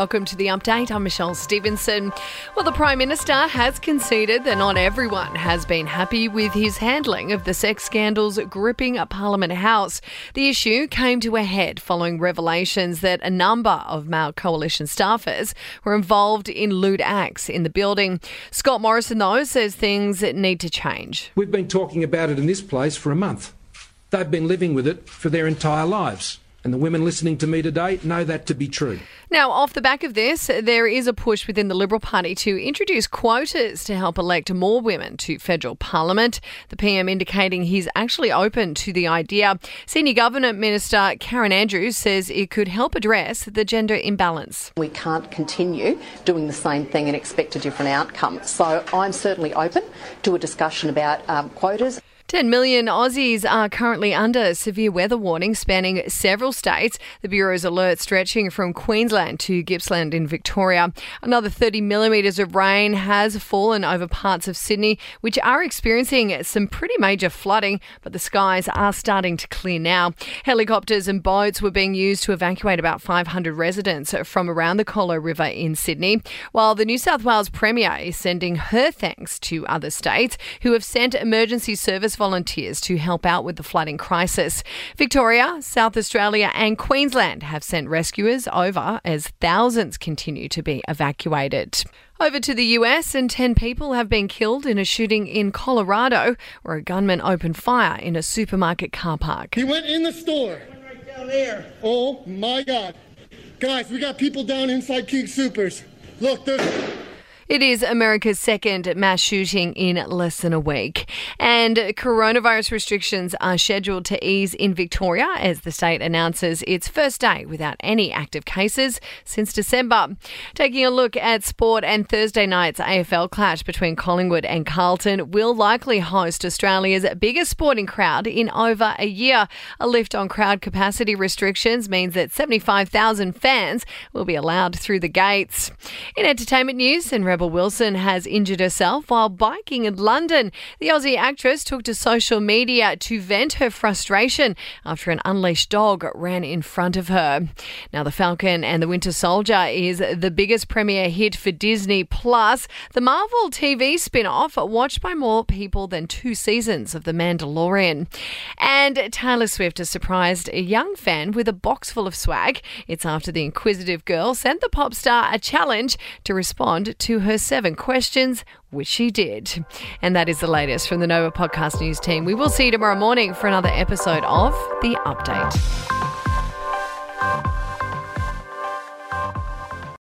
welcome to the update. I'm Michelle Stevenson. Well, the Prime Minister has conceded that not everyone has been happy with his handling of the sex scandals gripping Parliament House. The issue came to a head following revelations that a number of male coalition staffers were involved in lewd acts in the building. Scott Morrison, though, says things need to change. We've been talking about it in this place for a month. They've been living with it for their entire lives. And the women listening to me today know that to be true. Now, off the back of this, there is a push within the Liberal Party to introduce quotas to help elect more women to federal parliament. The PM indicating he's actually open to the idea. Senior Government Minister Karen Andrews says it could help address the gender imbalance. We can't continue doing the same thing and expect a different outcome. So I'm certainly open to a discussion about um, quotas. 10 million Aussies are currently under severe weather warning spanning several states. The Bureau's alert stretching from Queensland to Gippsland in Victoria. Another 30 millimetres of rain has fallen over parts of Sydney, which are experiencing some pretty major flooding, but the skies are starting to clear now. Helicopters and boats were being used to evacuate about 500 residents from around the Colo River in Sydney, while the New South Wales Premier is sending her thanks to other states who have sent emergency service volunteers to help out with the flooding crisis. Victoria, South Australia, and Queensland have sent rescuers over as thousands continue to be evacuated. Over to the US, and 10 people have been killed in a shooting in Colorado where a gunman opened fire in a supermarket car park. He went in the store. Right down there. Oh my God. Guys, we got people down inside King Supers. Look, there's. It is America's second mass shooting in less than a week. And coronavirus restrictions are scheduled to ease in Victoria as the state announces its first day without any active cases since December. Taking a look at sport and Thursday night's AFL clash between Collingwood and Carlton will likely host Australia's biggest sporting crowd in over a year. A lift on crowd capacity restrictions means that 75,000 fans will be allowed through the gates. In entertainment news and Rebel Wilson has injured herself while biking in London. The Aussie actress took to social media to vent her frustration after an unleashed dog ran in front of her. Now, The Falcon and the Winter Soldier is the biggest premiere hit for Disney Plus. The Marvel TV spin off, watched by more people than two seasons of The Mandalorian. And Taylor Swift has surprised a young fan with a box full of swag. It's after the inquisitive girl sent the pop star a challenge to respond to her her seven questions, which she did. And that is the latest from the Nova Podcast News team. We will see you tomorrow morning for another episode of The Update.